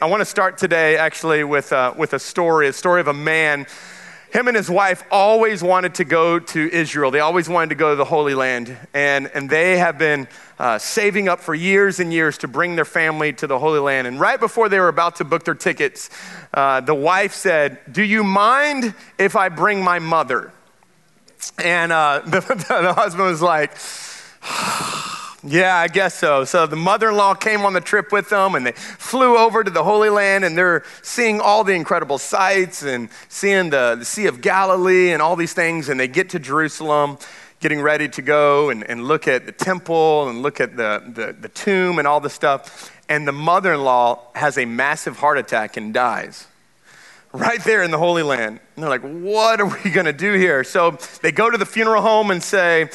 I want to start today actually with, uh, with a story, a story of a man. Him and his wife always wanted to go to Israel. They always wanted to go to the Holy Land. And, and they have been uh, saving up for years and years to bring their family to the Holy Land. And right before they were about to book their tickets, uh, the wife said, Do you mind if I bring my mother? And uh, the, the husband was like, yeah, I guess so. So the mother in law came on the trip with them and they flew over to the Holy Land and they're seeing all the incredible sights and seeing the, the Sea of Galilee and all these things. And they get to Jerusalem, getting ready to go and, and look at the temple and look at the, the, the tomb and all the stuff. And the mother in law has a massive heart attack and dies right there in the Holy Land. And they're like, what are we going to do here? So they go to the funeral home and say,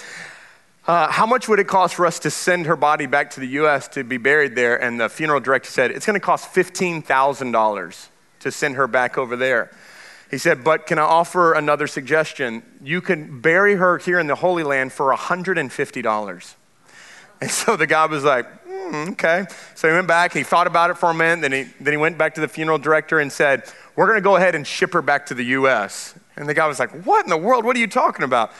uh, how much would it cost for us to send her body back to the US to be buried there? And the funeral director said, It's going to cost $15,000 to send her back over there. He said, But can I offer another suggestion? You can bury her here in the Holy Land for $150. And so the guy was like, mm, Okay. So he went back, he thought about it for a minute, then he, then he went back to the funeral director and said, We're going to go ahead and ship her back to the US. And the guy was like, What in the world? What are you talking about?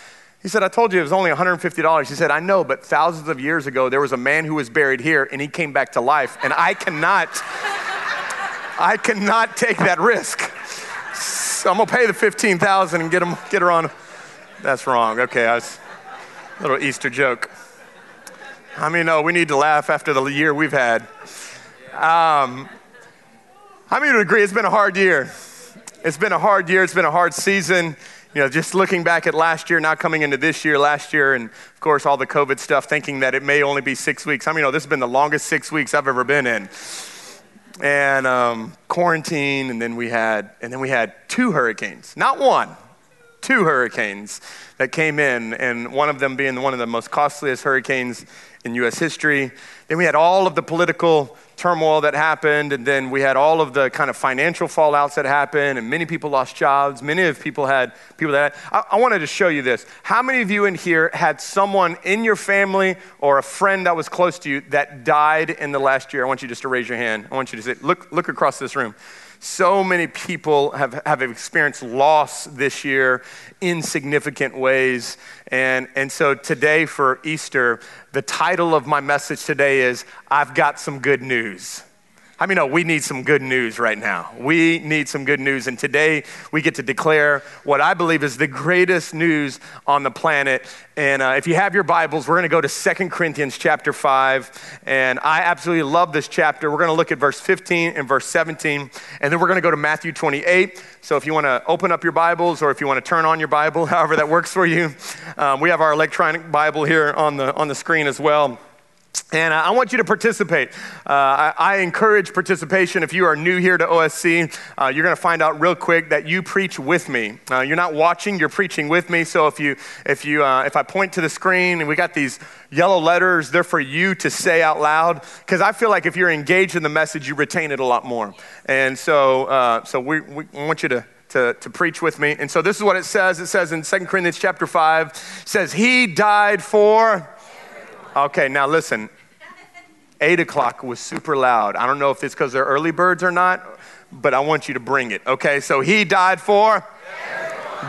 He said, I told you it was only $150. He said, I know, but thousands of years ago, there was a man who was buried here and he came back to life. And I cannot, I cannot take that risk. So I'm gonna pay the 15,000 and get, him, get her on. That's wrong. Okay, I was, a little Easter joke. I mean, no, we need to laugh after the year we've had. Um, I mean, would agree, it's been a hard year. It's been a hard year, it's been a hard season you know, just looking back at last year, not coming into this year, last year, and of course all the COVID stuff, thinking that it may only be six weeks. I mean, you know, this has been the longest six weeks I've ever been in. And um, quarantine, and then we had, and then we had two hurricanes, not one, two hurricanes that came in, and one of them being one of the most costliest hurricanes in U.S. history. Then we had all of the political turmoil that happened, and then we had all of the kind of financial fallouts that happened, and many people lost jobs. Many of people had people that I, I wanted to show you this. How many of you in here had someone in your family or a friend that was close to you that died in the last year? I want you just to raise your hand. I want you to say, look, look across this room. So many people have, have experienced loss this year in significant ways. And, and so today for Easter, the title of my message today is I've Got Some Good News. I mean, no, we need some good news right now. We need some good news. And today we get to declare what I believe is the greatest news on the planet. And uh, if you have your Bibles, we're going to go to Second Corinthians chapter 5. And I absolutely love this chapter. We're going to look at verse 15 and verse 17. And then we're going to go to Matthew 28. So if you want to open up your Bibles or if you want to turn on your Bible, however that works for you, um, we have our electronic Bible here on the, on the screen as well. And I want you to participate. Uh, I, I, encourage participation. If you are new here to OSC, uh, you're going to find out real quick that you preach with me. Uh, you're not watching; you're preaching with me. So if you, if you, uh, if I point to the screen and we got these yellow letters, they're for you to say out loud. Because I feel like if you're engaged in the message, you retain it a lot more. And so, uh, so we, we want you to to, to preach with me. And so this is what it says. It says in 2 Corinthians chapter 5, says, He died for Okay, now listen. Eight o'clock was super loud. I don't know if it's because they're early birds or not, but I want you to bring it. Okay, so he died for?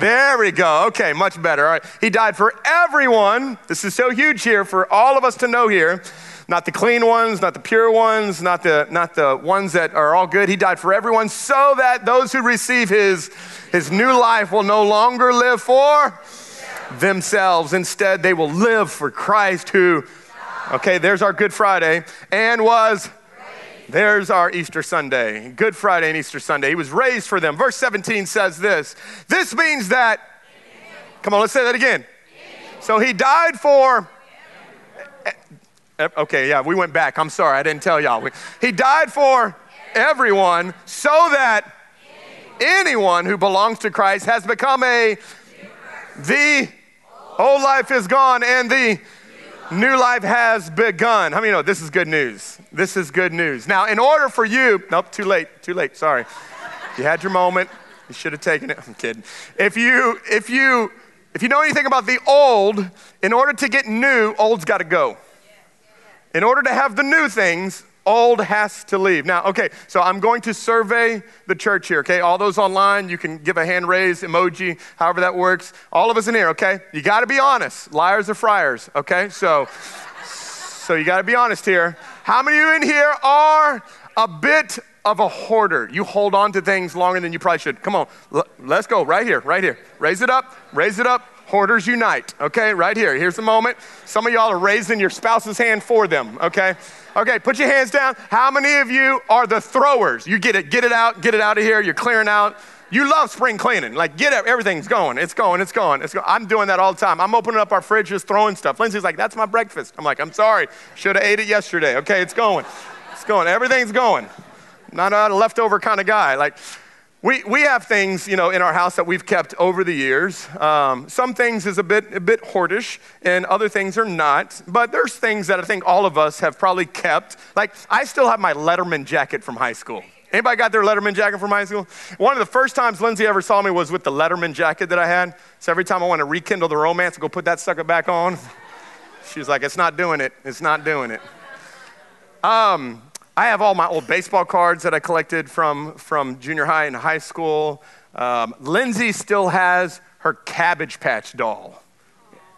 There we go. Okay, much better. All right. He died for everyone. This is so huge here for all of us to know here. Not the clean ones, not the pure ones, not the, not the ones that are all good. He died for everyone so that those who receive his, his new life will no longer live for themselves. Instead, they will live for Christ who, okay, there's our Good Friday, and was. There's our Easter Sunday, Good Friday and Easter Sunday. He was raised for them. Verse 17 says this This means that, come on, let's say that again. So he died for, okay, yeah, we went back. I'm sorry, I didn't tell y'all. He died for everyone so that anyone who belongs to Christ has become a the old life is gone and the new life has begun. How many know this is good news? This is good news. Now, in order for you, nope, too late, too late, sorry. You had your moment. You should have taken it. I'm kidding. If you, if you, if you know anything about the old, in order to get new, old's got to go. In order to have the new things, old has to leave. Now, okay, so I'm going to survey the church here, okay? All those online, you can give a hand raise emoji, however that works. All of us in here, okay? You got to be honest. Liars are friars, okay? So, so you got to be honest here. How many of you in here are a bit of a hoarder? You hold on to things longer than you probably should. Come on, l- let's go right here, right here. Raise it up, raise it up. Hoarders unite, okay? Right here. Here's the moment. Some of y'all are raising your spouse's hand for them, okay? Okay, put your hands down. How many of you are the throwers? You get it, get it out, get it out of here. You're clearing out. You love spring cleaning. Like, get it, everything's going. It's going, it's going, it's going. I'm doing that all the time. I'm opening up our fridge, just throwing stuff. Lindsay's like, that's my breakfast. I'm like, I'm sorry. Should have ate it yesterday. Okay, it's going. It's going. Everything's going. Not a leftover kind of guy. Like, we, we have things, you know, in our house that we've kept over the years. Um, some things is a bit, a bit hoardish, and other things are not. But there's things that I think all of us have probably kept. Like, I still have my Letterman jacket from high school. Anybody got their Letterman jacket from high school? One of the first times Lindsay ever saw me was with the Letterman jacket that I had. So every time I want to rekindle the romance, go put that sucker back on. She's like, it's not doing it. It's not doing it. Um, I have all my old baseball cards that I collected from, from junior high and high school. Um, Lindsay still has her Cabbage Patch doll.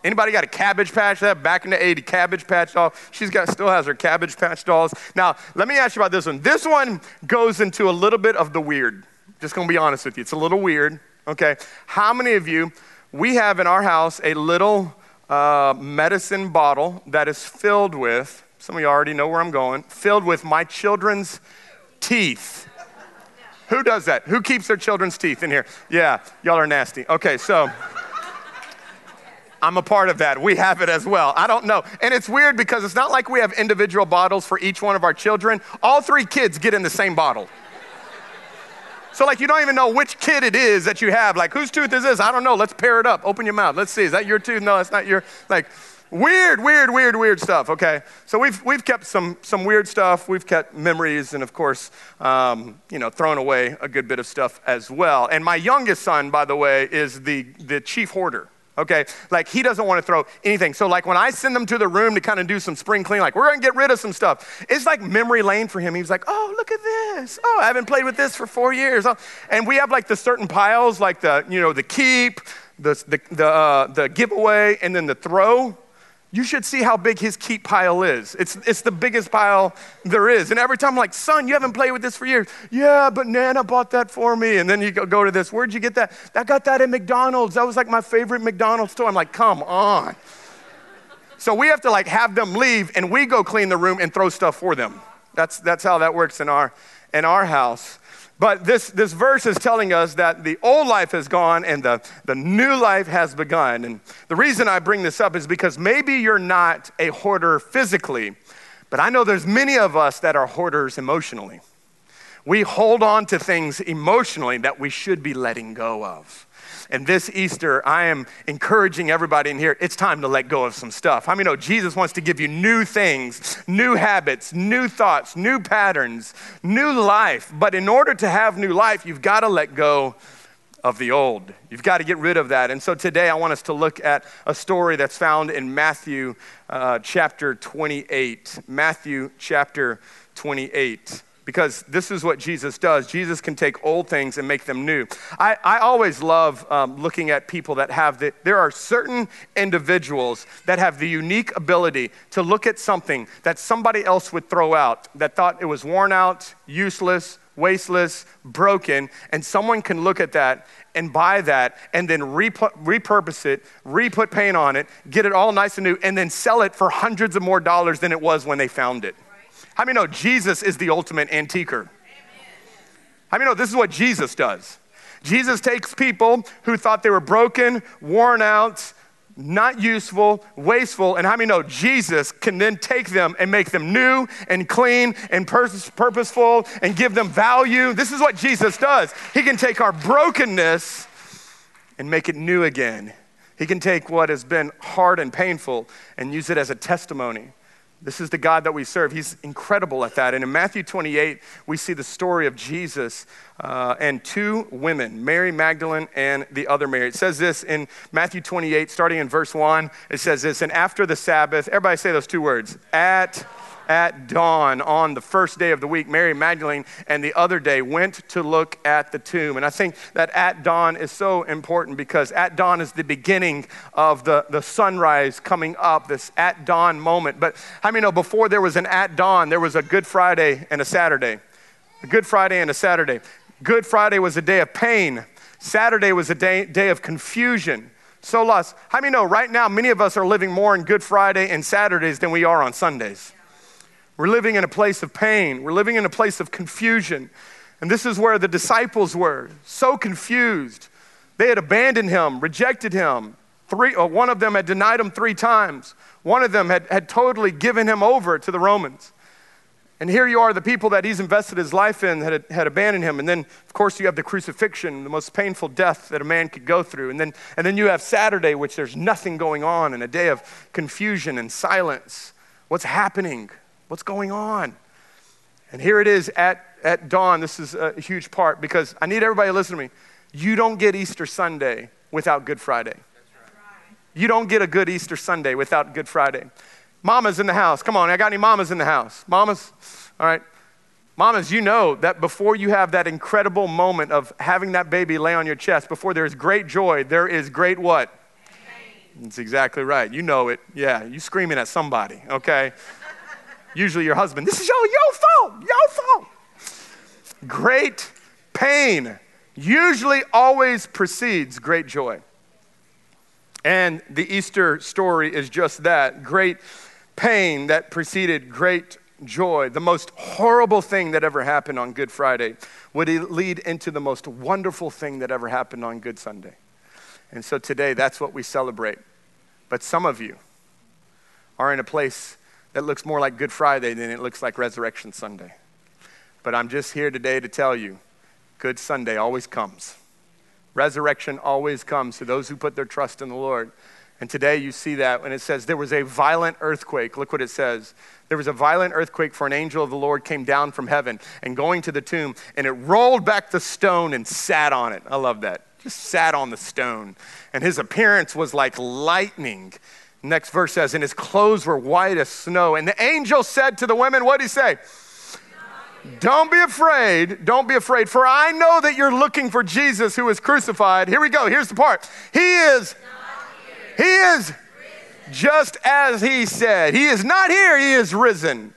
Anybody got a Cabbage Patch? That back in the 80s, Cabbage Patch doll. She's got still has her Cabbage Patch dolls. Now, let me ask you about this one. This one goes into a little bit of the weird. Just gonna be honest with you, it's a little weird. Okay, how many of you? We have in our house a little uh, medicine bottle that is filled with some of you already know where I'm going, filled with my children's teeth. Who does that? Who keeps their children's teeth in here? Yeah, y'all are nasty. Okay, so I'm a part of that. We have it as well. I don't know. And it's weird because it's not like we have individual bottles for each one of our children. All three kids get in the same bottle. So, like, you don't even know which kid it is that you have. Like, whose tooth is this? I don't know. Let's pair it up. Open your mouth. Let's see. Is that your tooth? No, it's not your. Like, Weird, weird, weird, weird stuff, okay? So we've, we've kept some, some weird stuff. We've kept memories and, of course, um, you know, thrown away a good bit of stuff as well. And my youngest son, by the way, is the, the chief hoarder, okay? Like, he doesn't want to throw anything. So, like, when I send them to the room to kind of do some spring clean, like, we're to get rid of some stuff, it's like memory lane for him. He's like, oh, look at this. Oh, I haven't played with this for four years. Oh. And we have, like, the certain piles, like the, you know, the keep, the, the, the, uh, the giveaway, and then the throw you should see how big his keep pile is. It's, it's the biggest pile there is. And every time I'm like, son, you haven't played with this for years. Yeah, but Nana bought that for me. And then you go, go to this, where'd you get that? I got that at McDonald's. That was like my favorite McDonald's store. I'm like, come on. so we have to like have them leave and we go clean the room and throw stuff for them. That's, that's how that works in our, in our house. But this, this verse is telling us that the old life has gone and the, the new life has begun. And the reason I bring this up is because maybe you're not a hoarder physically, but I know there's many of us that are hoarders emotionally. We hold on to things emotionally that we should be letting go of. And this Easter, I am encouraging everybody in here, it's time to let go of some stuff. How many know Jesus wants to give you new things, new habits, new thoughts, new patterns, new life. But in order to have new life, you've got to let go of the old. You've got to get rid of that. And so today I want us to look at a story that's found in Matthew uh, chapter 28. Matthew chapter 28 because this is what Jesus does. Jesus can take old things and make them new. I, I always love um, looking at people that have the, there are certain individuals that have the unique ability to look at something that somebody else would throw out that thought it was worn out, useless, wasteless, broken, and someone can look at that and buy that and then repurpose it, re put paint on it, get it all nice and new, and then sell it for hundreds of more dollars than it was when they found it. How many know Jesus is the ultimate antiquer? How many know this is what Jesus does? Jesus takes people who thought they were broken, worn out, not useful, wasteful, and how many know Jesus can then take them and make them new and clean and purpose, purposeful and give them value? This is what Jesus does. He can take our brokenness and make it new again. He can take what has been hard and painful and use it as a testimony. This is the God that we serve. He's incredible at that. And in Matthew 28, we see the story of Jesus uh, and two women, Mary Magdalene and the other Mary. It says this in Matthew 28, starting in verse 1. It says this, and after the Sabbath, everybody say those two words, at at dawn on the first day of the week, Mary Magdalene and the other day went to look at the tomb. And I think that at dawn is so important because at dawn is the beginning of the, the sunrise coming up, this at dawn moment. But how many know before there was an at dawn, there was a Good Friday and a Saturday? A Good Friday and a Saturday. Good Friday was a day of pain, Saturday was a day, day of confusion. So lost. How many know right now many of us are living more in Good Friday and Saturdays than we are on Sundays? We're living in a place of pain. We're living in a place of confusion. And this is where the disciples were so confused. They had abandoned him, rejected him. Three, uh, one of them had denied him three times. One of them had, had totally given him over to the Romans. And here you are, the people that he's invested his life in had, had abandoned him. And then, of course, you have the crucifixion, the most painful death that a man could go through. And then, and then you have Saturday, which there's nothing going on, and a day of confusion and silence. What's happening? What's going on? And here it is at, at dawn. This is a huge part because I need everybody to listen to me. You don't get Easter Sunday without Good Friday. You don't get a good Easter Sunday without Good Friday. Mamas in the house. Come on, I got any mamas in the house? Mamas? All right. Mamas, you know that before you have that incredible moment of having that baby lay on your chest, before there's great joy, there is great what? Pain. That's exactly right. You know it. Yeah, you screaming at somebody, okay? Usually your husband, this is your, your fault, your fault. Great pain usually always precedes great joy. And the Easter story is just that great pain that preceded great joy. The most horrible thing that ever happened on Good Friday would lead into the most wonderful thing that ever happened on Good Sunday. And so today, that's what we celebrate. But some of you are in a place that looks more like Good Friday than it looks like Resurrection Sunday. But I'm just here today to tell you Good Sunday always comes. Resurrection always comes to those who put their trust in the Lord. And today you see that when it says there was a violent earthquake. Look what it says. There was a violent earthquake, for an angel of the Lord came down from heaven and going to the tomb, and it rolled back the stone and sat on it. I love that. Just sat on the stone. And his appearance was like lightning Next verse says, And his clothes were white as snow. And the angel said to the women, What did he say? Don't be afraid. Don't be afraid, for I know that you're looking for Jesus who was crucified. Here we go. Here's the part. He is, he is just as he said. He is not here, he is risen.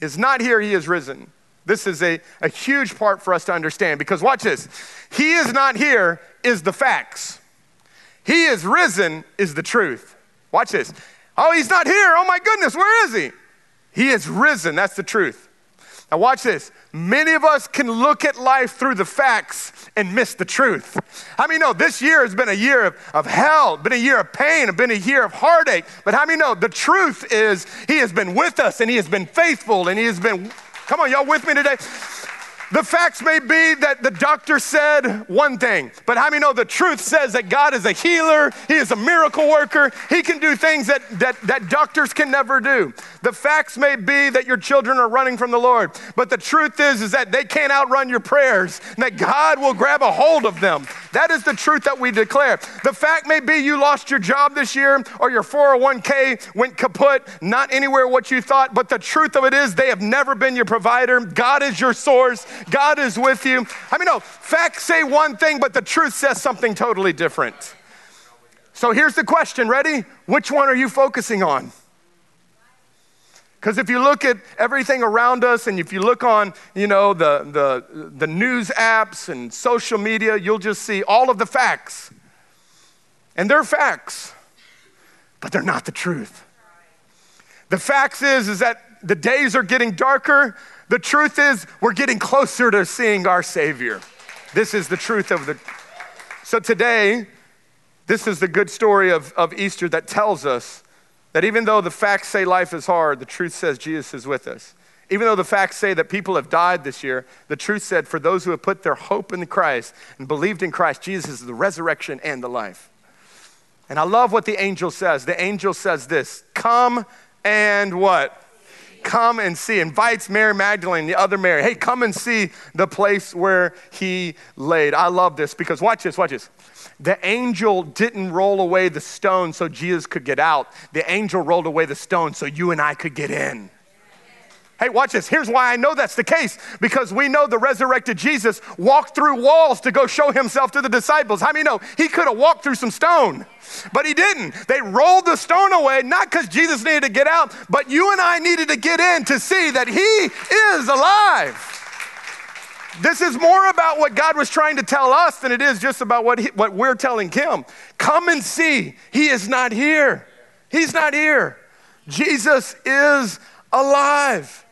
Is not here, he is risen. This is a, a huge part for us to understand because watch this. He is not here is the facts. He is risen is the truth. Watch this. Oh, he's not here. Oh my goodness, where is he? He is risen. That's the truth. Now, watch this. Many of us can look at life through the facts and miss the truth. How many know this year has been a year of, of hell, been a year of pain, been a year of heartache? But how many know the truth is He has been with us and He has been faithful and He has been, come on, y'all with me today? The facts may be that the doctor said one thing, but how many know the truth says that God is a healer, He is a miracle worker, He can do things that, that, that doctors can never do. The facts may be that your children are running from the Lord, but the truth is, is that they can't outrun your prayers, and that God will grab a hold of them. That is the truth that we declare. The fact may be you lost your job this year or your 401k went kaput, not anywhere what you thought, but the truth of it is they have never been your provider. God is your source. God is with you. I mean, no, facts say one thing, but the truth says something totally different. So here's the question ready? Which one are you focusing on? Because if you look at everything around us and if you look on, you know, the, the, the news apps and social media, you'll just see all of the facts. And they're facts, but they're not the truth. The facts is, is that the days are getting darker, the truth is, we're getting closer to seeing our Savior. This is the truth of the. So today, this is the good story of, of Easter that tells us that even though the facts say life is hard, the truth says Jesus is with us. Even though the facts say that people have died this year, the truth said for those who have put their hope in Christ and believed in Christ, Jesus is the resurrection and the life. And I love what the angel says. The angel says this Come and what? Come and see. Invites Mary Magdalene, the other Mary, hey, come and see the place where he laid. I love this because watch this, watch this. The angel didn't roll away the stone so Jesus could get out. The angel rolled away the stone so you and I could get in. Hey, watch this. Here's why I know that's the case because we know the resurrected Jesus walked through walls to go show himself to the disciples. How many know he could have walked through some stone, but he didn't? They rolled the stone away, not because Jesus needed to get out, but you and I needed to get in to see that he is alive. This is more about what God was trying to tell us than it is just about what, he, what we're telling him. Come and see. He is not here. He's not here. Jesus is alive.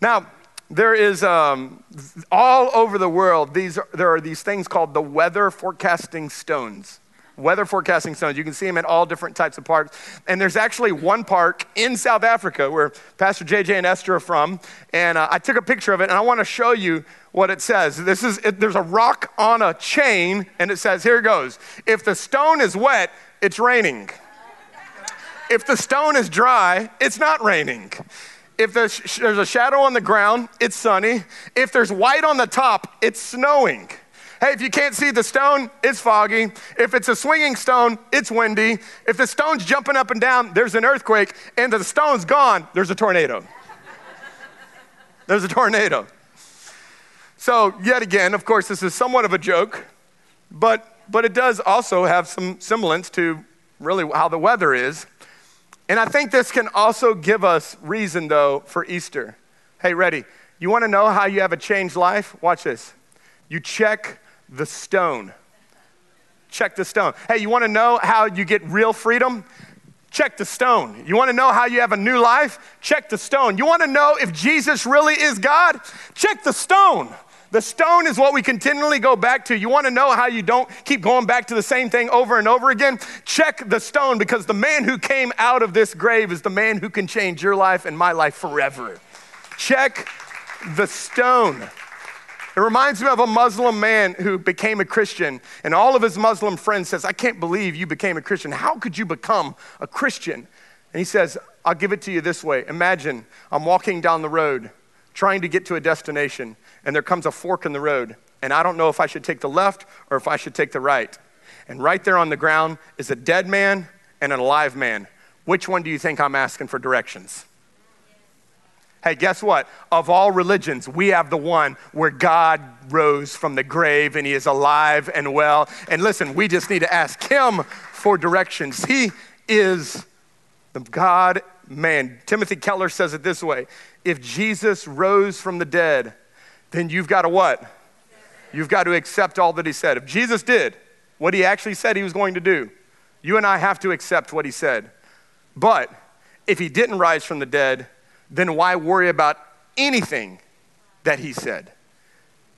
Now, there is um, all over the world, these there are these things called the weather forecasting stones. Weather forecasting stones. You can see them at all different types of parks. And there's actually one park in South Africa where Pastor JJ and Esther are from. And uh, I took a picture of it and I want to show you what it says. This is, it, there's a rock on a chain and it says, here it goes. If the stone is wet, it's raining. If the stone is dry, it's not raining. If there's, there's a shadow on the ground, it's sunny. If there's white on the top, it's snowing. Hey, if you can't see the stone, it's foggy. If it's a swinging stone, it's windy. If the stone's jumping up and down, there's an earthquake. And the stone's gone, there's a tornado. there's a tornado. So, yet again, of course, this is somewhat of a joke, but, but it does also have some semblance to really how the weather is. And I think this can also give us reason, though, for Easter. Hey, ready? You want to know how you have a changed life? Watch this. You check the stone. Check the stone. Hey, you want to know how you get real freedom? Check the stone. You want to know how you have a new life? Check the stone. You want to know if Jesus really is God? Check the stone. The stone is what we continually go back to. You want to know how you don't keep going back to the same thing over and over again? Check the stone because the man who came out of this grave is the man who can change your life and my life forever. Check the stone. It reminds me of a Muslim man who became a Christian, and all of his Muslim friends says, "I can't believe you became a Christian. How could you become a Christian?" And he says, "I'll give it to you this way. Imagine I'm walking down the road trying to get to a destination, and there comes a fork in the road, and I don't know if I should take the left or if I should take the right. And right there on the ground is a dead man and an alive man. Which one do you think I'm asking for directions? Hey, guess what? Of all religions, we have the one where God rose from the grave and he is alive and well. And listen, we just need to ask him for directions. He is the God man. Timothy Keller says it this way if Jesus rose from the dead, then you've got to what? You've got to accept all that he said. If Jesus did what he actually said he was going to do, you and I have to accept what he said. But if he didn't rise from the dead, then why worry about anything that he said?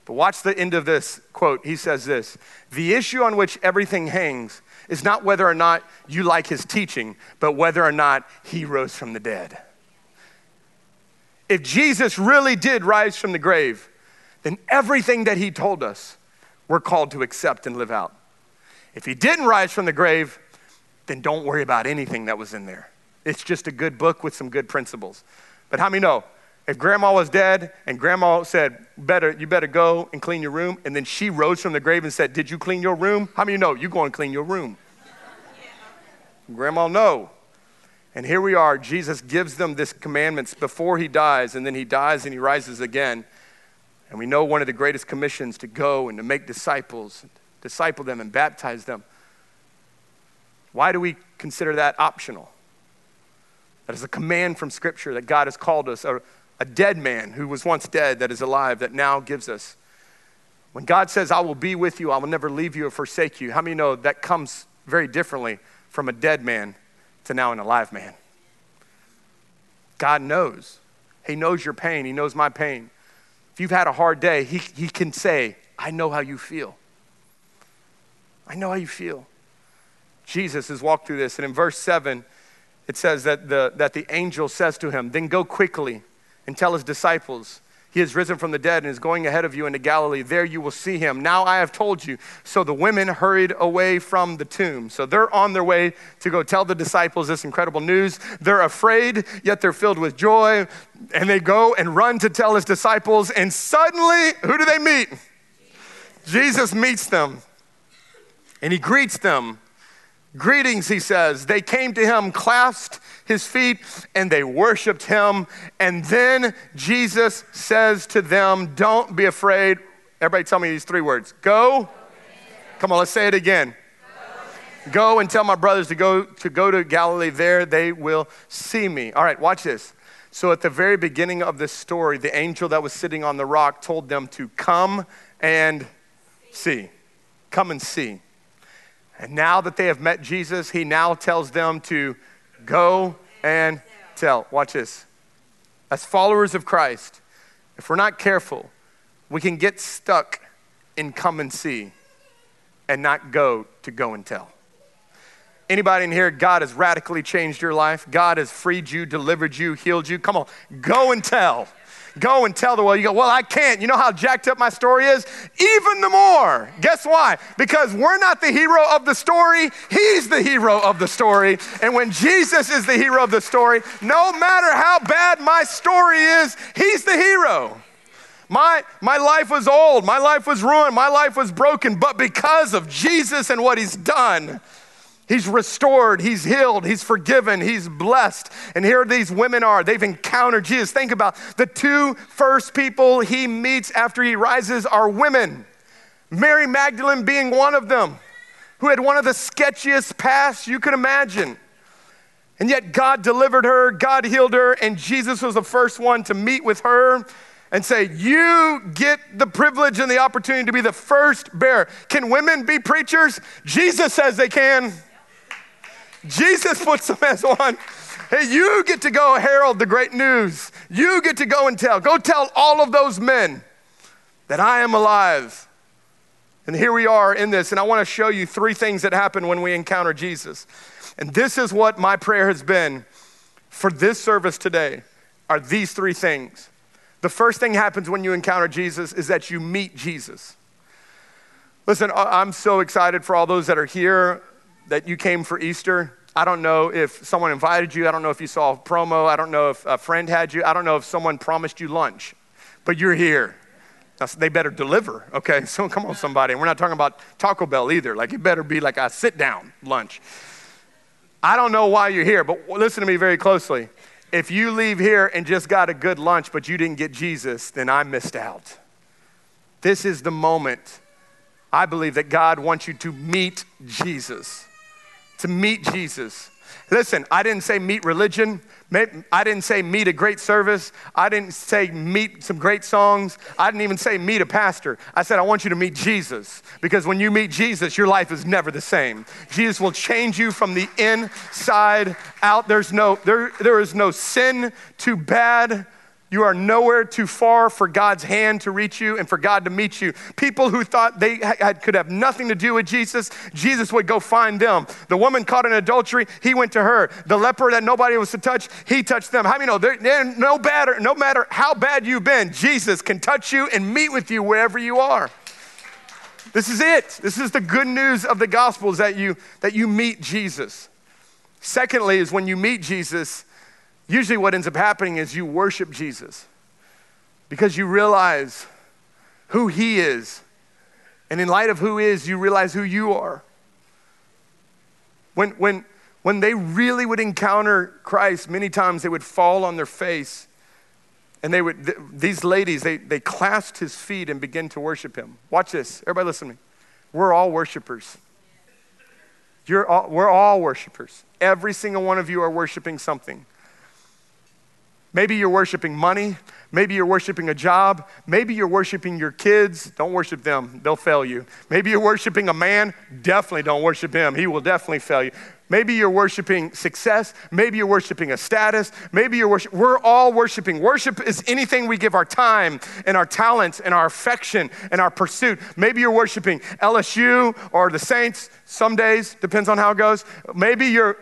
But watch the end of this quote. He says this The issue on which everything hangs is not whether or not you like his teaching, but whether or not he rose from the dead. If Jesus really did rise from the grave, then everything that he told us, we're called to accept and live out. If he didn't rise from the grave, then don't worry about anything that was in there. It's just a good book with some good principles. But how many know? If grandma was dead and grandma said, better, you better go and clean your room, and then she rose from the grave and said, Did you clean your room? How many know you go and clean your room? Yeah. Grandma, no. And here we are. Jesus gives them this commandments before he dies, and then he dies and he rises again. And we know one of the greatest commissions to go and to make disciples, disciple them and baptize them. Why do we consider that optional? That is a command from Scripture that God has called us, a, a dead man who was once dead that is alive, that now gives us. When God says, I will be with you, I will never leave you or forsake you, how many know that comes very differently from a dead man to now an alive man? God knows. He knows your pain, He knows my pain. If you've had a hard day, he, he can say, I know how you feel. I know how you feel. Jesus has walked through this. And in verse 7, it says that the, that the angel says to him, Then go quickly and tell his disciples he has risen from the dead and is going ahead of you into Galilee. There you will see him. Now I have told you. So the women hurried away from the tomb. So they're on their way to go tell the disciples this incredible news. They're afraid, yet they're filled with joy. And they go and run to tell his disciples. And suddenly, who do they meet? Jesus meets them. And he greets them. Greetings, he says. They came to him, clasped his feet, and they worshiped him. And then Jesus says to them, Don't be afraid. Everybody tell me these three words go. Come on, let's say it again. Go and tell my brothers to go to go to Galilee. There they will see me. All right, watch this. So at the very beginning of this story, the angel that was sitting on the rock told them to come and see. Come and see. And now that they have met Jesus, he now tells them to go and tell. Watch this. As followers of Christ, if we're not careful, we can get stuck in come and see and not go to go and tell. Anybody in here, God has radically changed your life? God has freed you, delivered you, healed you? Come on, go and tell. Go and tell the world. You go, well, I can't. You know how jacked up my story is? Even the more. Guess why? Because we're not the hero of the story, He's the hero of the story. And when Jesus is the hero of the story, no matter how bad my story is, He's the hero. My, my life was old, my life was ruined, my life was broken, but because of Jesus and what He's done, He's restored, he's healed, he's forgiven, he's blessed. And here these women are. They've encountered Jesus. Think about the two first people he meets after he rises are women. Mary Magdalene being one of them, who had one of the sketchiest pasts you could imagine. And yet God delivered her, God healed her, and Jesus was the first one to meet with her and say, You get the privilege and the opportunity to be the first bearer. Can women be preachers? Jesus says they can. Jesus puts them as one. Hey, you get to go herald the great news. You get to go and tell. Go tell all of those men that I am alive. And here we are in this, and I want to show you three things that happen when we encounter Jesus. And this is what my prayer has been for this service today are these three things. The first thing happens when you encounter Jesus is that you meet Jesus. Listen, I'm so excited for all those that are here that you came for Easter. I don't know if someone invited you. I don't know if you saw a promo. I don't know if a friend had you. I don't know if someone promised you lunch, but you're here. Now, they better deliver, okay? So come on, somebody. And we're not talking about Taco Bell either. Like, it better be like a sit down lunch. I don't know why you're here, but listen to me very closely. If you leave here and just got a good lunch, but you didn't get Jesus, then I missed out. This is the moment I believe that God wants you to meet Jesus to meet Jesus. Listen, I didn't say meet religion. I didn't say meet a great service. I didn't say meet some great songs. I didn't even say meet a pastor. I said, I want you to meet Jesus because when you meet Jesus, your life is never the same. Jesus will change you from the inside out. There's no, there, there is no sin too bad you are nowhere too far for God's hand to reach you and for God to meet you. People who thought they had, could have nothing to do with Jesus, Jesus would go find them. The woman caught in adultery, he went to her. The leper that nobody was to touch, he touched them. How many know? They're, they're no, matter, no matter how bad you've been, Jesus can touch you and meet with you wherever you are. This is it. This is the good news of the gospel is that you, that you meet Jesus. Secondly, is when you meet Jesus, usually what ends up happening is you worship Jesus because you realize who he is. And in light of who is, you realize who you are. When, when, when they really would encounter Christ, many times they would fall on their face and they would, th- these ladies, they, they clasped his feet and begin to worship him. Watch this. Everybody listen to me. We're all worshipers. You're all, we're all worshipers. Every single one of you are worshiping something. Maybe you're worshiping money. Maybe you're worshiping a job. Maybe you're worshiping your kids. Don't worship them, they'll fail you. Maybe you're worshiping a man. Definitely don't worship him, he will definitely fail you. Maybe you're worshiping success. Maybe you're worshiping a status. Maybe you're worshiping. We're all worshiping. Worship is anything we give our time and our talents and our affection and our pursuit. Maybe you're worshiping LSU or the Saints some days, depends on how it goes. Maybe you're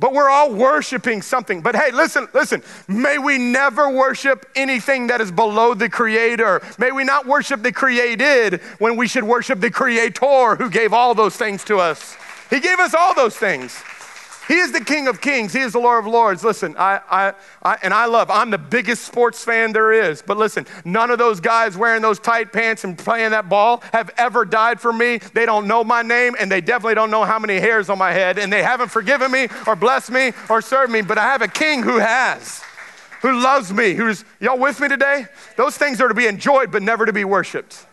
but we're all worshiping something. But hey, listen, listen. May we never worship anything that is below the Creator. May we not worship the created when we should worship the Creator who gave all those things to us. He gave us all those things. He is the King of Kings. He is the Lord of Lords. Listen, I, I, I, and I love, I'm the biggest sports fan there is. But listen, none of those guys wearing those tight pants and playing that ball have ever died for me. They don't know my name, and they definitely don't know how many hairs on my head, and they haven't forgiven me or blessed me or served me. But I have a King who has who loves me, who's, y'all with me today? Those things are to be enjoyed, but never to be worshiped.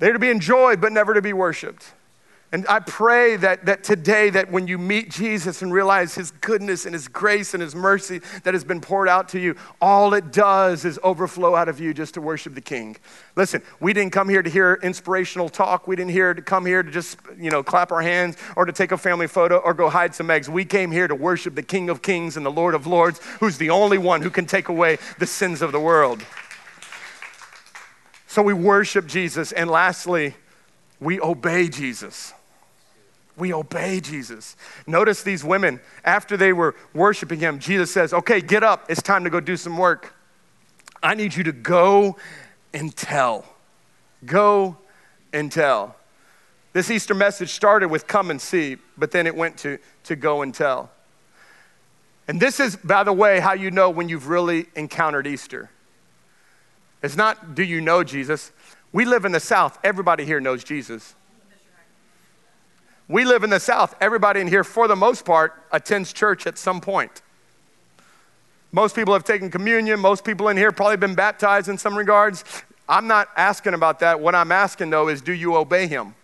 They're to be enjoyed, but never to be worshiped. And I pray that, that today, that when you meet Jesus and realize his goodness and his grace and his mercy that has been poured out to you, all it does is overflow out of you just to worship the King. Listen, we didn't come here to hear inspirational talk. We didn't here to come here to just, you know, clap our hands or to take a family photo or go hide some eggs. We came here to worship the King of Kings and the Lord of Lords, who's the only one who can take away the sins of the world. So we worship Jesus. And lastly, we obey Jesus. We obey Jesus. Notice these women, after they were worshiping him, Jesus says, Okay, get up. It's time to go do some work. I need you to go and tell. Go and tell. This Easter message started with come and see, but then it went to, to go and tell. And this is, by the way, how you know when you've really encountered Easter. It's not, do you know Jesus? We live in the South. Everybody here knows Jesus. We live in the South. Everybody in here, for the most part, attends church at some point. Most people have taken communion. Most people in here probably been baptized in some regards. I'm not asking about that. What I'm asking, though, is do you obey Him?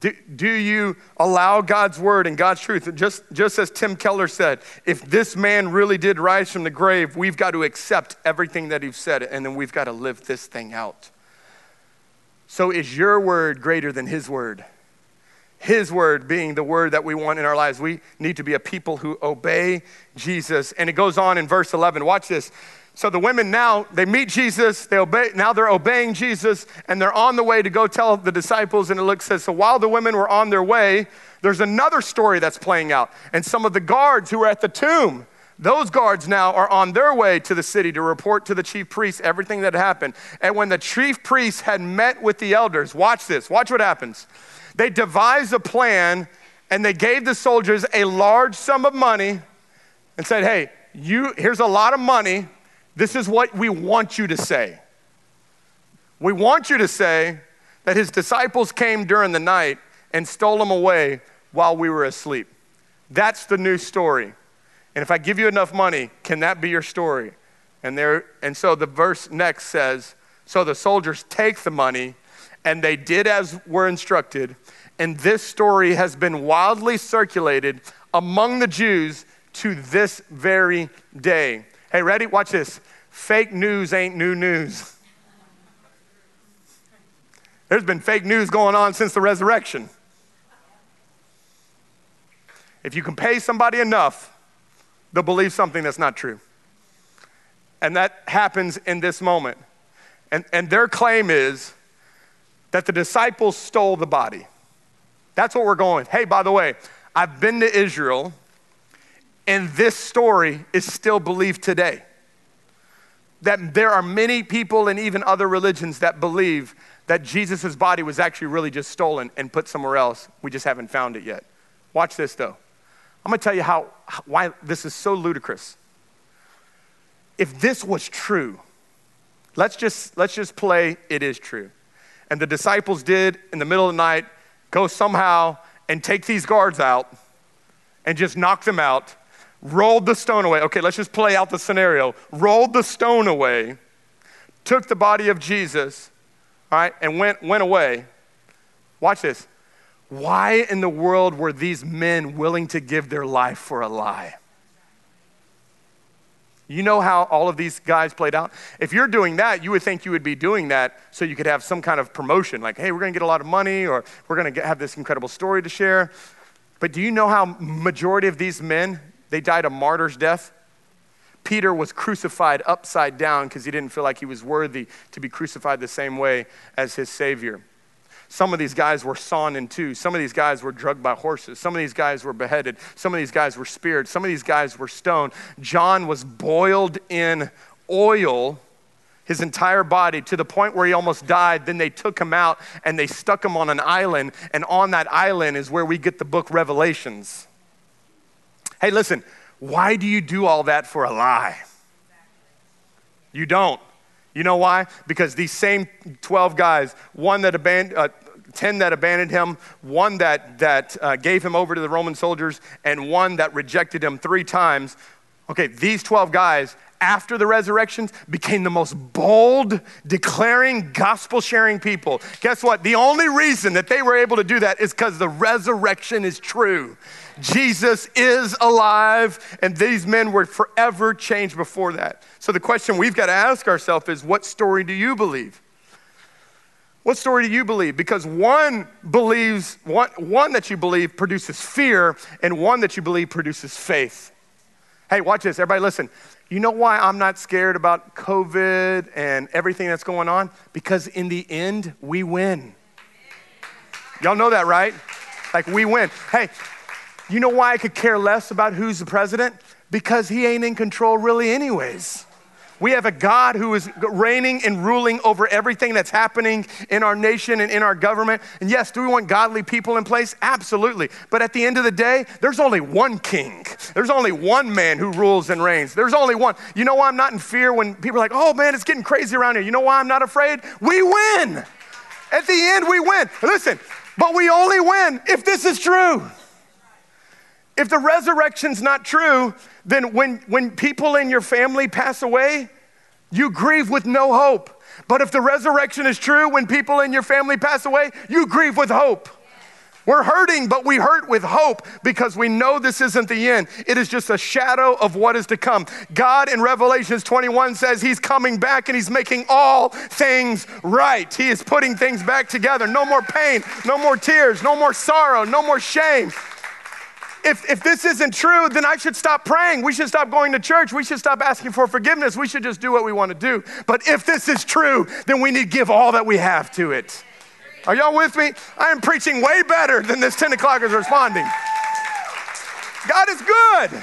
Do, do you allow God's word and God's truth? Just, just as Tim Keller said, if this man really did rise from the grave, we've got to accept everything that he said, and then we've got to live this thing out. So is your word greater than his word? His word being the word that we want in our lives. We need to be a people who obey Jesus. And it goes on in verse 11. Watch this. So the women now, they meet Jesus, they obey, now they're obeying Jesus, and they're on the way to go tell the disciples. And it looks says, so while the women were on their way, there's another story that's playing out. And some of the guards who were at the tomb, those guards now are on their way to the city to report to the chief priests everything that happened. And when the chief priests had met with the elders, watch this, watch what happens. They devised a plan and they gave the soldiers a large sum of money and said, Hey, you, here's a lot of money. This is what we want you to say. We want you to say that his disciples came during the night and stole him away while we were asleep. That's the new story. And if I give you enough money, can that be your story? And, there, and so the verse next says So the soldiers take the money, and they did as were instructed. And this story has been wildly circulated among the Jews to this very day. Hey, ready? Watch this. Fake news ain't new news. There's been fake news going on since the resurrection. If you can pay somebody enough, they'll believe something that's not true. And that happens in this moment. And, and their claim is that the disciples stole the body. That's what we're going. Hey, by the way, I've been to Israel, and this story is still believed today. That there are many people and even other religions that believe that Jesus' body was actually really just stolen and put somewhere else. We just haven't found it yet. Watch this though. I'm going to tell you how, why this is so ludicrous. If this was true, let's just, let's just play it is true. And the disciples did in the middle of the night go somehow and take these guards out and just knock them out, rolled the stone away. Okay, let's just play out the scenario. Rolled the stone away, took the body of Jesus, all right, and went, went away. Watch this. Why in the world were these men willing to give their life for a lie? You know how all of these guys played out? If you're doing that, you would think you would be doing that so you could have some kind of promotion, like, hey, we're gonna get a lot of money or we're gonna get, have this incredible story to share. But do you know how majority of these men, they died a martyr's death? Peter was crucified upside down because he didn't feel like he was worthy to be crucified the same way as his Savior. Some of these guys were sawn in two. Some of these guys were drugged by horses. Some of these guys were beheaded. Some of these guys were speared. Some of these guys were stoned. John was boiled in oil his entire body to the point where he almost died. Then they took him out and they stuck him on an island. And on that island is where we get the book Revelations. Hey, listen, why do you do all that for a lie? You don't. You know why? Because these same 12 guys, one that abandoned, uh, 10 that abandoned him, one that, that uh, gave him over to the Roman soldiers, and one that rejected him three times. Okay, these 12 guys, after the resurrections, became the most bold, declaring, gospel sharing people. Guess what? The only reason that they were able to do that is because the resurrection is true. Jesus is alive, and these men were forever changed before that. So the question we've got to ask ourselves is what story do you believe? What story do you believe? Because one believes, one, one that you believe produces fear, and one that you believe produces faith. Hey, watch this. Everybody listen. You know why I'm not scared about COVID and everything that's going on? Because in the end, we win. Y'all know that, right? Like, we win. Hey, you know why I could care less about who's the president? Because he ain't in control really, anyways. We have a God who is reigning and ruling over everything that's happening in our nation and in our government. And yes, do we want godly people in place? Absolutely. But at the end of the day, there's only one king. There's only one man who rules and reigns. There's only one. You know why I'm not in fear when people are like, oh man, it's getting crazy around here? You know why I'm not afraid? We win. At the end, we win. Listen, but we only win if this is true. If the resurrection's not true, then when, when people in your family pass away, you grieve with no hope. But if the resurrection is true, when people in your family pass away, you grieve with hope. We're hurting, but we hurt with hope because we know this isn't the end. It is just a shadow of what is to come. God in Revelations 21 says He's coming back and He's making all things right. He is putting things back together. No more pain, no more tears, no more sorrow, no more shame if, if this isn't true, then I should stop praying. We should stop going to church. We should stop asking for forgiveness. We should just do what we want to do. But if this is true, then we need to give all that we have to it. Are y'all with me? I am preaching way better than this 10 o'clock is responding. God is good.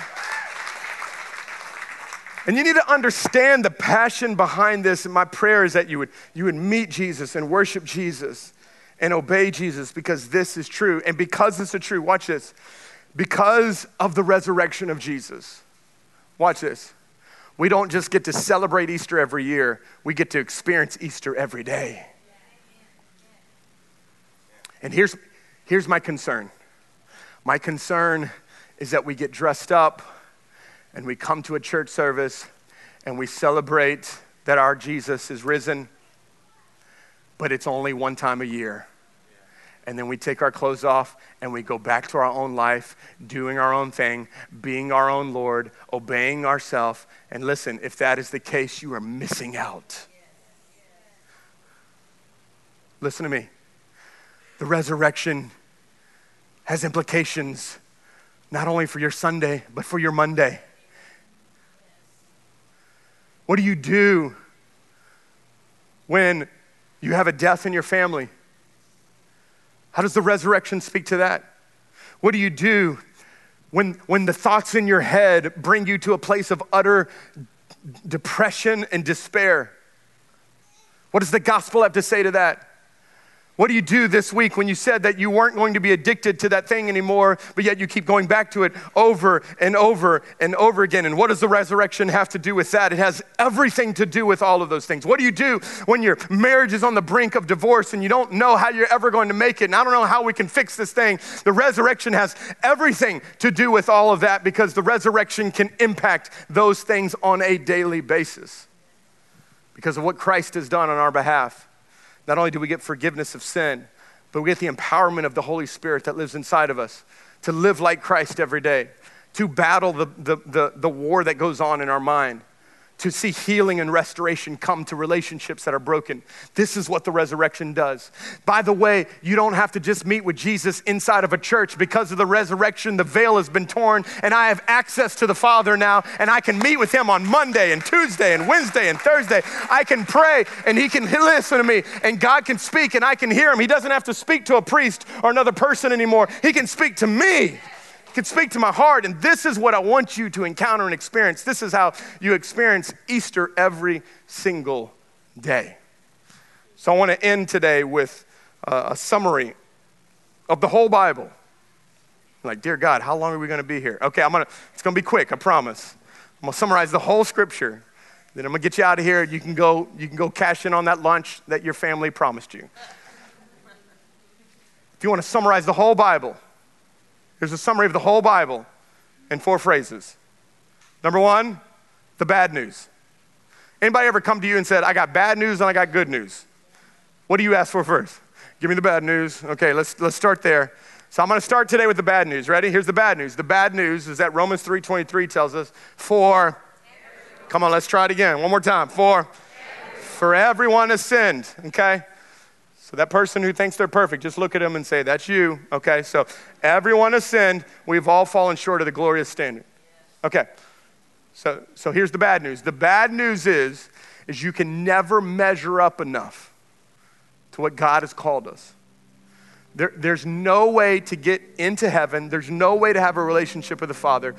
And you need to understand the passion behind this. And my prayer is that you would, you would meet Jesus and worship Jesus and obey Jesus because this is true. And because it's true, watch this because of the resurrection of Jesus. Watch this. We don't just get to celebrate Easter every year, we get to experience Easter every day. And here's, here's my concern my concern is that we get dressed up and we come to a church service and we celebrate that our Jesus is risen, but it's only one time a year and then we take our clothes off and we go back to our own life, doing our own thing, being our own Lord, obeying ourselves. And listen, if that is the case, you are missing out. Listen to me. The resurrection has implications not only for your Sunday, but for your Monday. What do you do when you have a death in your family? How does the resurrection speak to that? What do you do when, when the thoughts in your head bring you to a place of utter depression and despair? What does the gospel have to say to that? What do you do this week when you said that you weren't going to be addicted to that thing anymore, but yet you keep going back to it over and over and over again? And what does the resurrection have to do with that? It has everything to do with all of those things. What do you do when your marriage is on the brink of divorce and you don't know how you're ever going to make it? And I don't know how we can fix this thing. The resurrection has everything to do with all of that because the resurrection can impact those things on a daily basis because of what Christ has done on our behalf. Not only do we get forgiveness of sin, but we get the empowerment of the Holy Spirit that lives inside of us to live like Christ every day, to battle the, the, the, the war that goes on in our mind to see healing and restoration come to relationships that are broken. This is what the resurrection does. By the way, you don't have to just meet with Jesus inside of a church. Because of the resurrection, the veil has been torn, and I have access to the Father now, and I can meet with Him on Monday and Tuesday and Wednesday and Thursday. I can pray, and He can listen to me, and God can speak, and I can hear Him. He doesn't have to speak to a priest or another person anymore, He can speak to me can speak to my heart. And this is what I want you to encounter and experience. This is how you experience Easter every single day. So I want to end today with a summary of the whole Bible. like, dear God, how long are we going to be here? Okay, I'm gonna, it's going to be quick, I promise. I'm to summarize the whole scripture. Then I'm to get you out of here. You can, go, you can go cash in on that lunch that your family promised you. If you want to summarize the whole Bible, here's a summary of the whole Bible in four phrases. Number one, the bad news. Anybody ever come to you and said, I got bad news and I got good news? What do you ask for first? Give me the bad news. Okay, let's, let's start there. So I'm going to start today with the bad news. Ready? Here's the bad news. The bad news is that Romans 3:23 tells us, "For Come on, let's try it again. One more time. For for everyone has sinned, okay? So that person who thinks they're perfect, just look at them and say, "That's you." Okay? So everyone has sinned. We've all fallen short of the glorious standard. Okay. So so here's the bad news. The bad news is is you can never measure up enough to what God has called us. There, there's no way to get into heaven. There's no way to have a relationship with the Father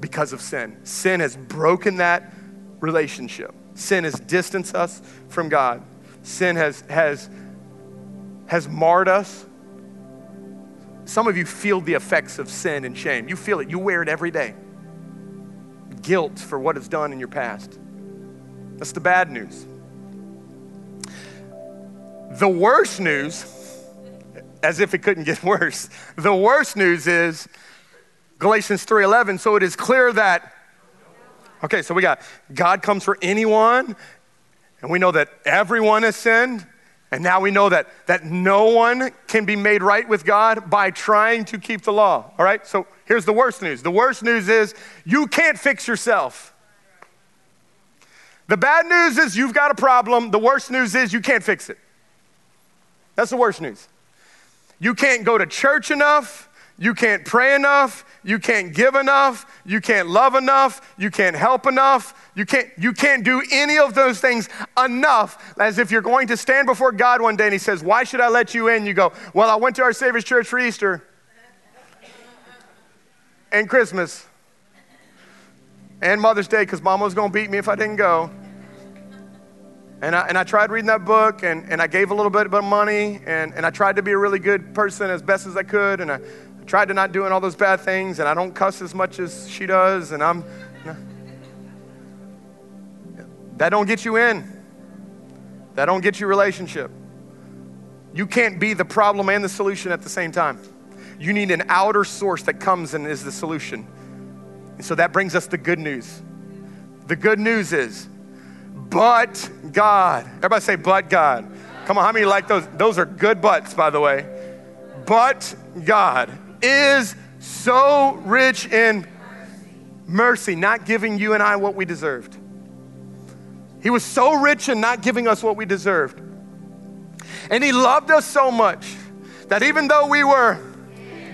because of sin. Sin has broken that relationship. Sin has distanced us from God. Sin has, has, has marred us. Some of you feel the effects of sin and shame. You feel it, you wear it every day. Guilt for what is done in your past. That's the bad news. The worst news, as if it couldn't get worse, the worst news is Galatians 3:11, so it is clear that Okay, so we got God comes for anyone, and we know that everyone has sinned, and now we know that, that no one can be made right with God by trying to keep the law. All right, so here's the worst news the worst news is you can't fix yourself. The bad news is you've got a problem. The worst news is you can't fix it. That's the worst news. You can't go to church enough. You can't pray enough. You can't give enough. You can't love enough. You can't help enough. You can't, you can't do any of those things enough as if you're going to stand before God one day and He says, Why should I let you in? You go, Well, I went to our Savior's church for Easter and Christmas and Mother's Day because Mama was going to beat me if I didn't go. And I, and I tried reading that book and, and I gave a little bit of money and, and I tried to be a really good person as best as I could. And I, I tried to not doing all those bad things and I don't cuss as much as she does. And I'm, that don't get you in. That don't get you relationship. You can't be the problem and the solution at the same time. You need an outer source that comes and is the solution. And so that brings us the good news. The good news is but God. Everybody say, but God. Come on, how many like those? Those are good butts, by the way. But God is so rich in mercy, not giving you and I what we deserved. He was so rich in not giving us what we deserved. And He loved us so much that even though we were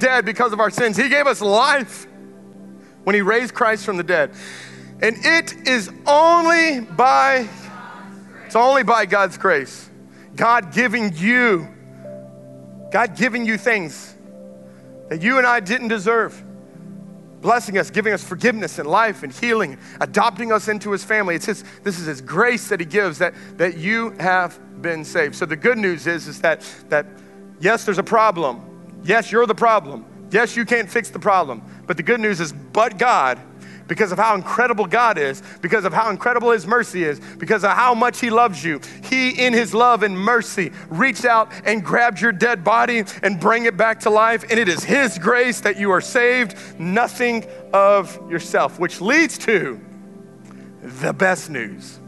dead because of our sins, He gave us life when He raised Christ from the dead. And it is only by it's only by God's grace. God giving you God giving you things that you and I didn't deserve. Blessing us, giving us forgiveness and life and healing, adopting us into his family. It's his, this is his grace that he gives that, that you have been saved. So the good news is, is that, that yes, there's a problem. Yes, you're the problem. Yes, you can't fix the problem. But the good news is, but God because of how incredible God is, because of how incredible His mercy is, because of how much He loves you. He, in His love and mercy, reached out and grabbed your dead body and bring it back to life. And it is His grace that you are saved, nothing of yourself, which leads to the best news.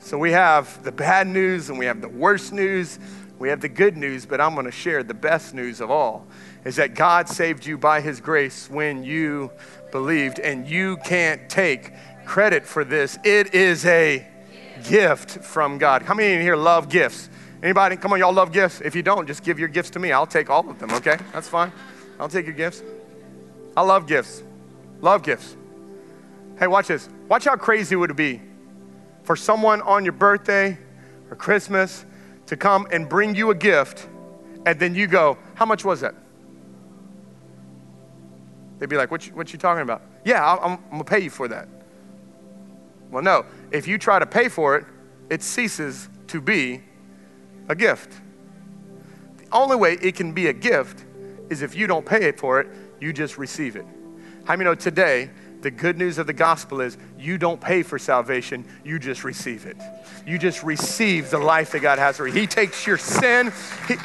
So we have the bad news and we have the worst news. We have the good news, but I'm going to share the best news of all is that God saved you by his grace when you believed, and you can't take credit for this. It is a gift from God. How many in here love gifts? Anybody? Come on, y'all love gifts? If you don't, just give your gifts to me. I'll take all of them, okay? That's fine. I'll take your gifts. I love gifts. Love gifts. Hey, watch this. Watch how crazy would it be for someone on your birthday or Christmas to come and bring you a gift, and then you go, How much was that? They'd be like, what you, what you talking about? Yeah, I'm, I'm to pay you for that. Well, no. If you try to pay for it, it ceases to be a gift. The only way it can be a gift is if you don't pay it for it, you just receive it. How many know today, the good news of the gospel is you don't pay for salvation, you just receive it. You just receive the life that God has for you. He takes your sin, he,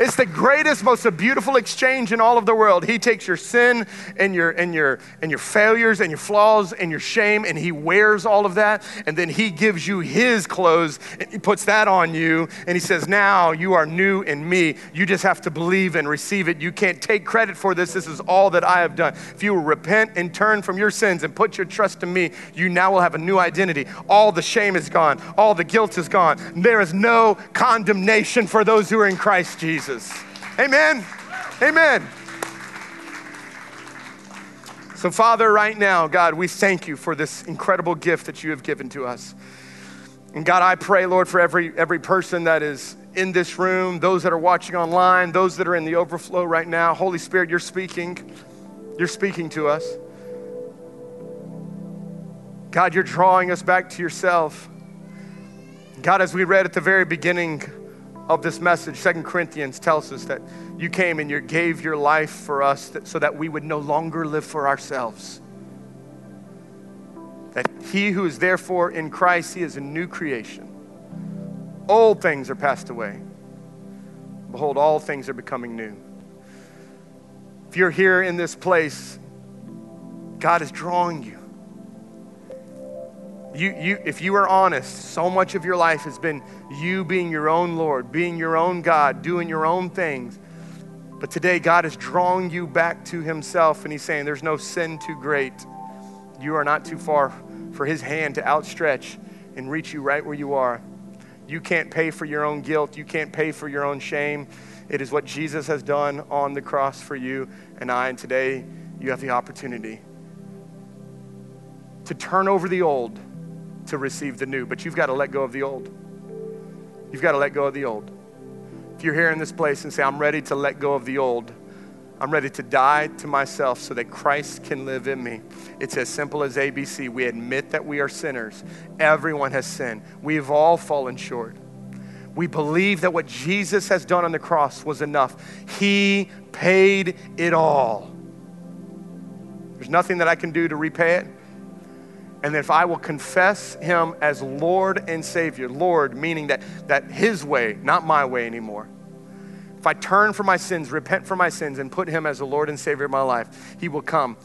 it's the greatest, most beautiful exchange in all of the world. He takes your sin and your and your and your failures and your flaws and your shame, and he wears all of that, and then he gives you his clothes and he puts that on you, and he says, Now you are new in me. You just have to believe and receive it. You can't take credit for this. This is all that I have done. If you repent and turn from your sins and put your trust in me, you now will have a new identity. All the shame is gone, all the guilt is gone. There is no condemnation for those who are in Christ Jesus. Jesus. Amen. Amen. So, Father, right now, God, we thank you for this incredible gift that you have given to us. And God, I pray, Lord, for every, every person that is in this room, those that are watching online, those that are in the overflow right now. Holy Spirit, you're speaking. You're speaking to us. God, you're drawing us back to yourself. God, as we read at the very beginning of this message, Second Corinthians tells us that you came and you gave your life for us so that we would no longer live for ourselves. That he who is therefore in Christ, he is a new creation. Old things are passed away. Behold, all things are becoming new. If you're here in this place, God is drawing you. You, you, if you are honest, so much of your life has been you being your own Lord, being your own God, doing your own things. But today, God is drawing you back to Himself, and He's saying, There's no sin too great. You are not too far for His hand to outstretch and reach you right where you are. You can't pay for your own guilt, you can't pay for your own shame. It is what Jesus has done on the cross for you and I, and today you have the opportunity to turn over the old to receive the new, but you've got to let go of the old. You've got to let go of the old. If you're here in this place and say, I'm ready to let go of the old, I'm ready to die to myself so that Christ can live in me. It's as simple as ABC. We admit that we are sinners. Everyone has sinned. We've all fallen short. We believe that what Jesus has done on the cross was enough. He paid it all. There's nothing that I can do to repay it. And if I will confess him as Lord and Savior, Lord meaning that, that his way, not my way anymore. If I turn from my sins, repent from my sins, and put him as the Lord and Savior of my life, he will come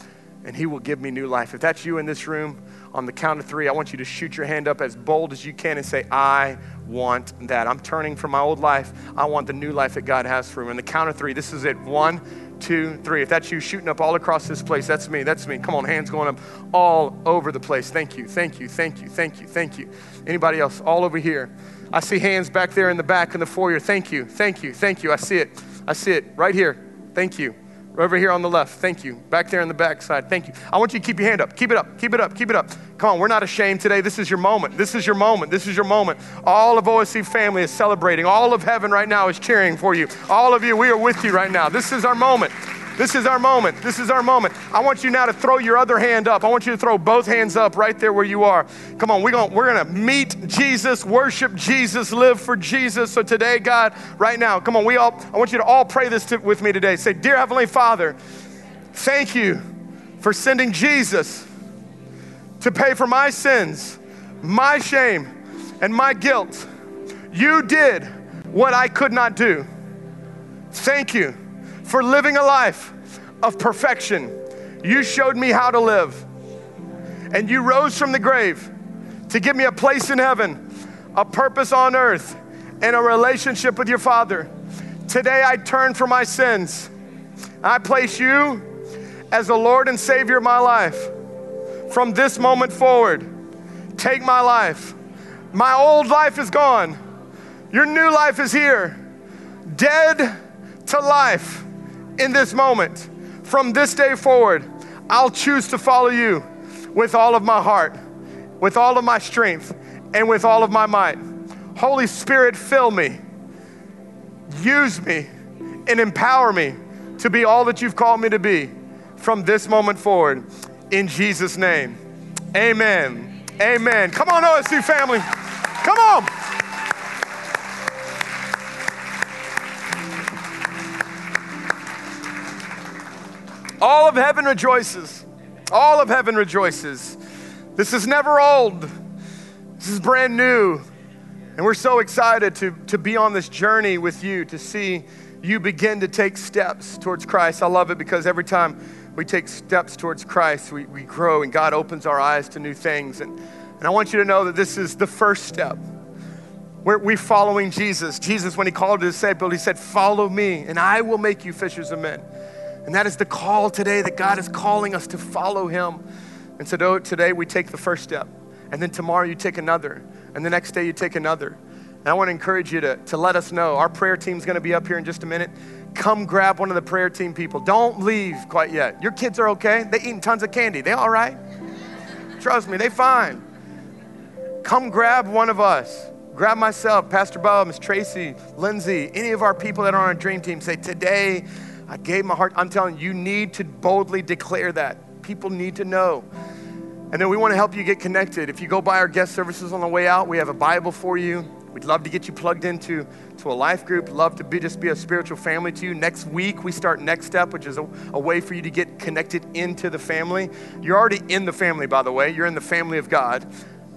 and he will give me new life. If that's you in this room, on the count of three, I want you to shoot your hand up as bold as you can and say, I want that. I'm turning from my old life. I want the new life that God has for me. On the count of three, this is it. One, two, three. If that's you shooting up all across this place, that's me. That's me. Come on, hands going up all over the place. Thank you, thank you, thank you, thank you, thank you. Anybody else? All over here. I see hands back there in the back in the foyer. Thank you, thank you, thank you. I see it. I see it right here. Thank you. Over here on the left. Thank you. Back there on the back side. Thank you. I want you to keep your hand up. Keep it up. Keep it up. Keep it up. Come on, we're not ashamed today. This is your moment. This is your moment. This is your moment. All of OSC family is celebrating. All of heaven right now is cheering for you. All of you, we are with you right now. This is our moment. This is our moment. This is our moment. I want you now to throw your other hand up. I want you to throw both hands up right there where you are. Come on, we're going we're going to meet Jesus, worship Jesus, live for Jesus. So today, God, right now, come on, we all I want you to all pray this to, with me today. Say, "Dear heavenly Father, thank you for sending Jesus to pay for my sins, my shame, and my guilt. You did what I could not do. Thank you for living a life of perfection. You showed me how to live. And you rose from the grave to give me a place in heaven, a purpose on earth, and a relationship with your Father. Today I turn from my sins. I place you as the Lord and Savior of my life. From this moment forward, take my life. My old life is gone. Your new life is here. Dead to life in this moment. From this day forward, I'll choose to follow you with all of my heart, with all of my strength, and with all of my might. Holy Spirit, fill me, use me, and empower me to be all that you've called me to be from this moment forward. In Jesus' name, amen. Amen. Come on, OSC family. Come on. All of heaven rejoices. All of heaven rejoices. This is never old. This is brand new. And we're so excited to, to be on this journey with you, to see you begin to take steps towards Christ. I love it because every time we take steps towards Christ, we, we grow and God opens our eyes to new things. And, and I want you to know that this is the first step. We're, we following Jesus. Jesus, when he called his disciples, he said, Follow me, and I will make you fishers of men. And that is the call today that God is calling us to follow Him. And so today we take the first step. And then tomorrow you take another. And the next day you take another. And I want to encourage you to, to let us know. Our prayer team's going to be up here in just a minute. Come grab one of the prayer team people. Don't leave quite yet. Your kids are okay. They're eating tons of candy. They all right? Trust me, they fine. Come grab one of us. Grab myself, Pastor Bob, Miss Tracy, Lindsay, any of our people that are on our dream team. Say, today I gave my heart. I'm telling you, you need to boldly declare that. People need to know. And then we want to help you get connected. If you go by our guest services on the way out, we have a Bible for you. We'd love to get you plugged into to a life group. Love to be just be a spiritual family to you. Next week we start Next Step, which is a, a way for you to get connected into the family. You're already in the family, by the way. You're in the family of God,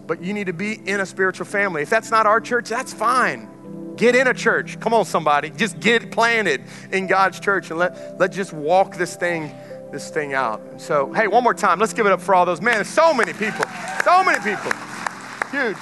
but you need to be in a spiritual family. If that's not our church, that's fine. Get in a church. Come on, somebody. Just get planted in God's church and let, let's just walk this thing, this thing out. So, hey, one more time. Let's give it up for all those. Man, so many people. So many people. Huge.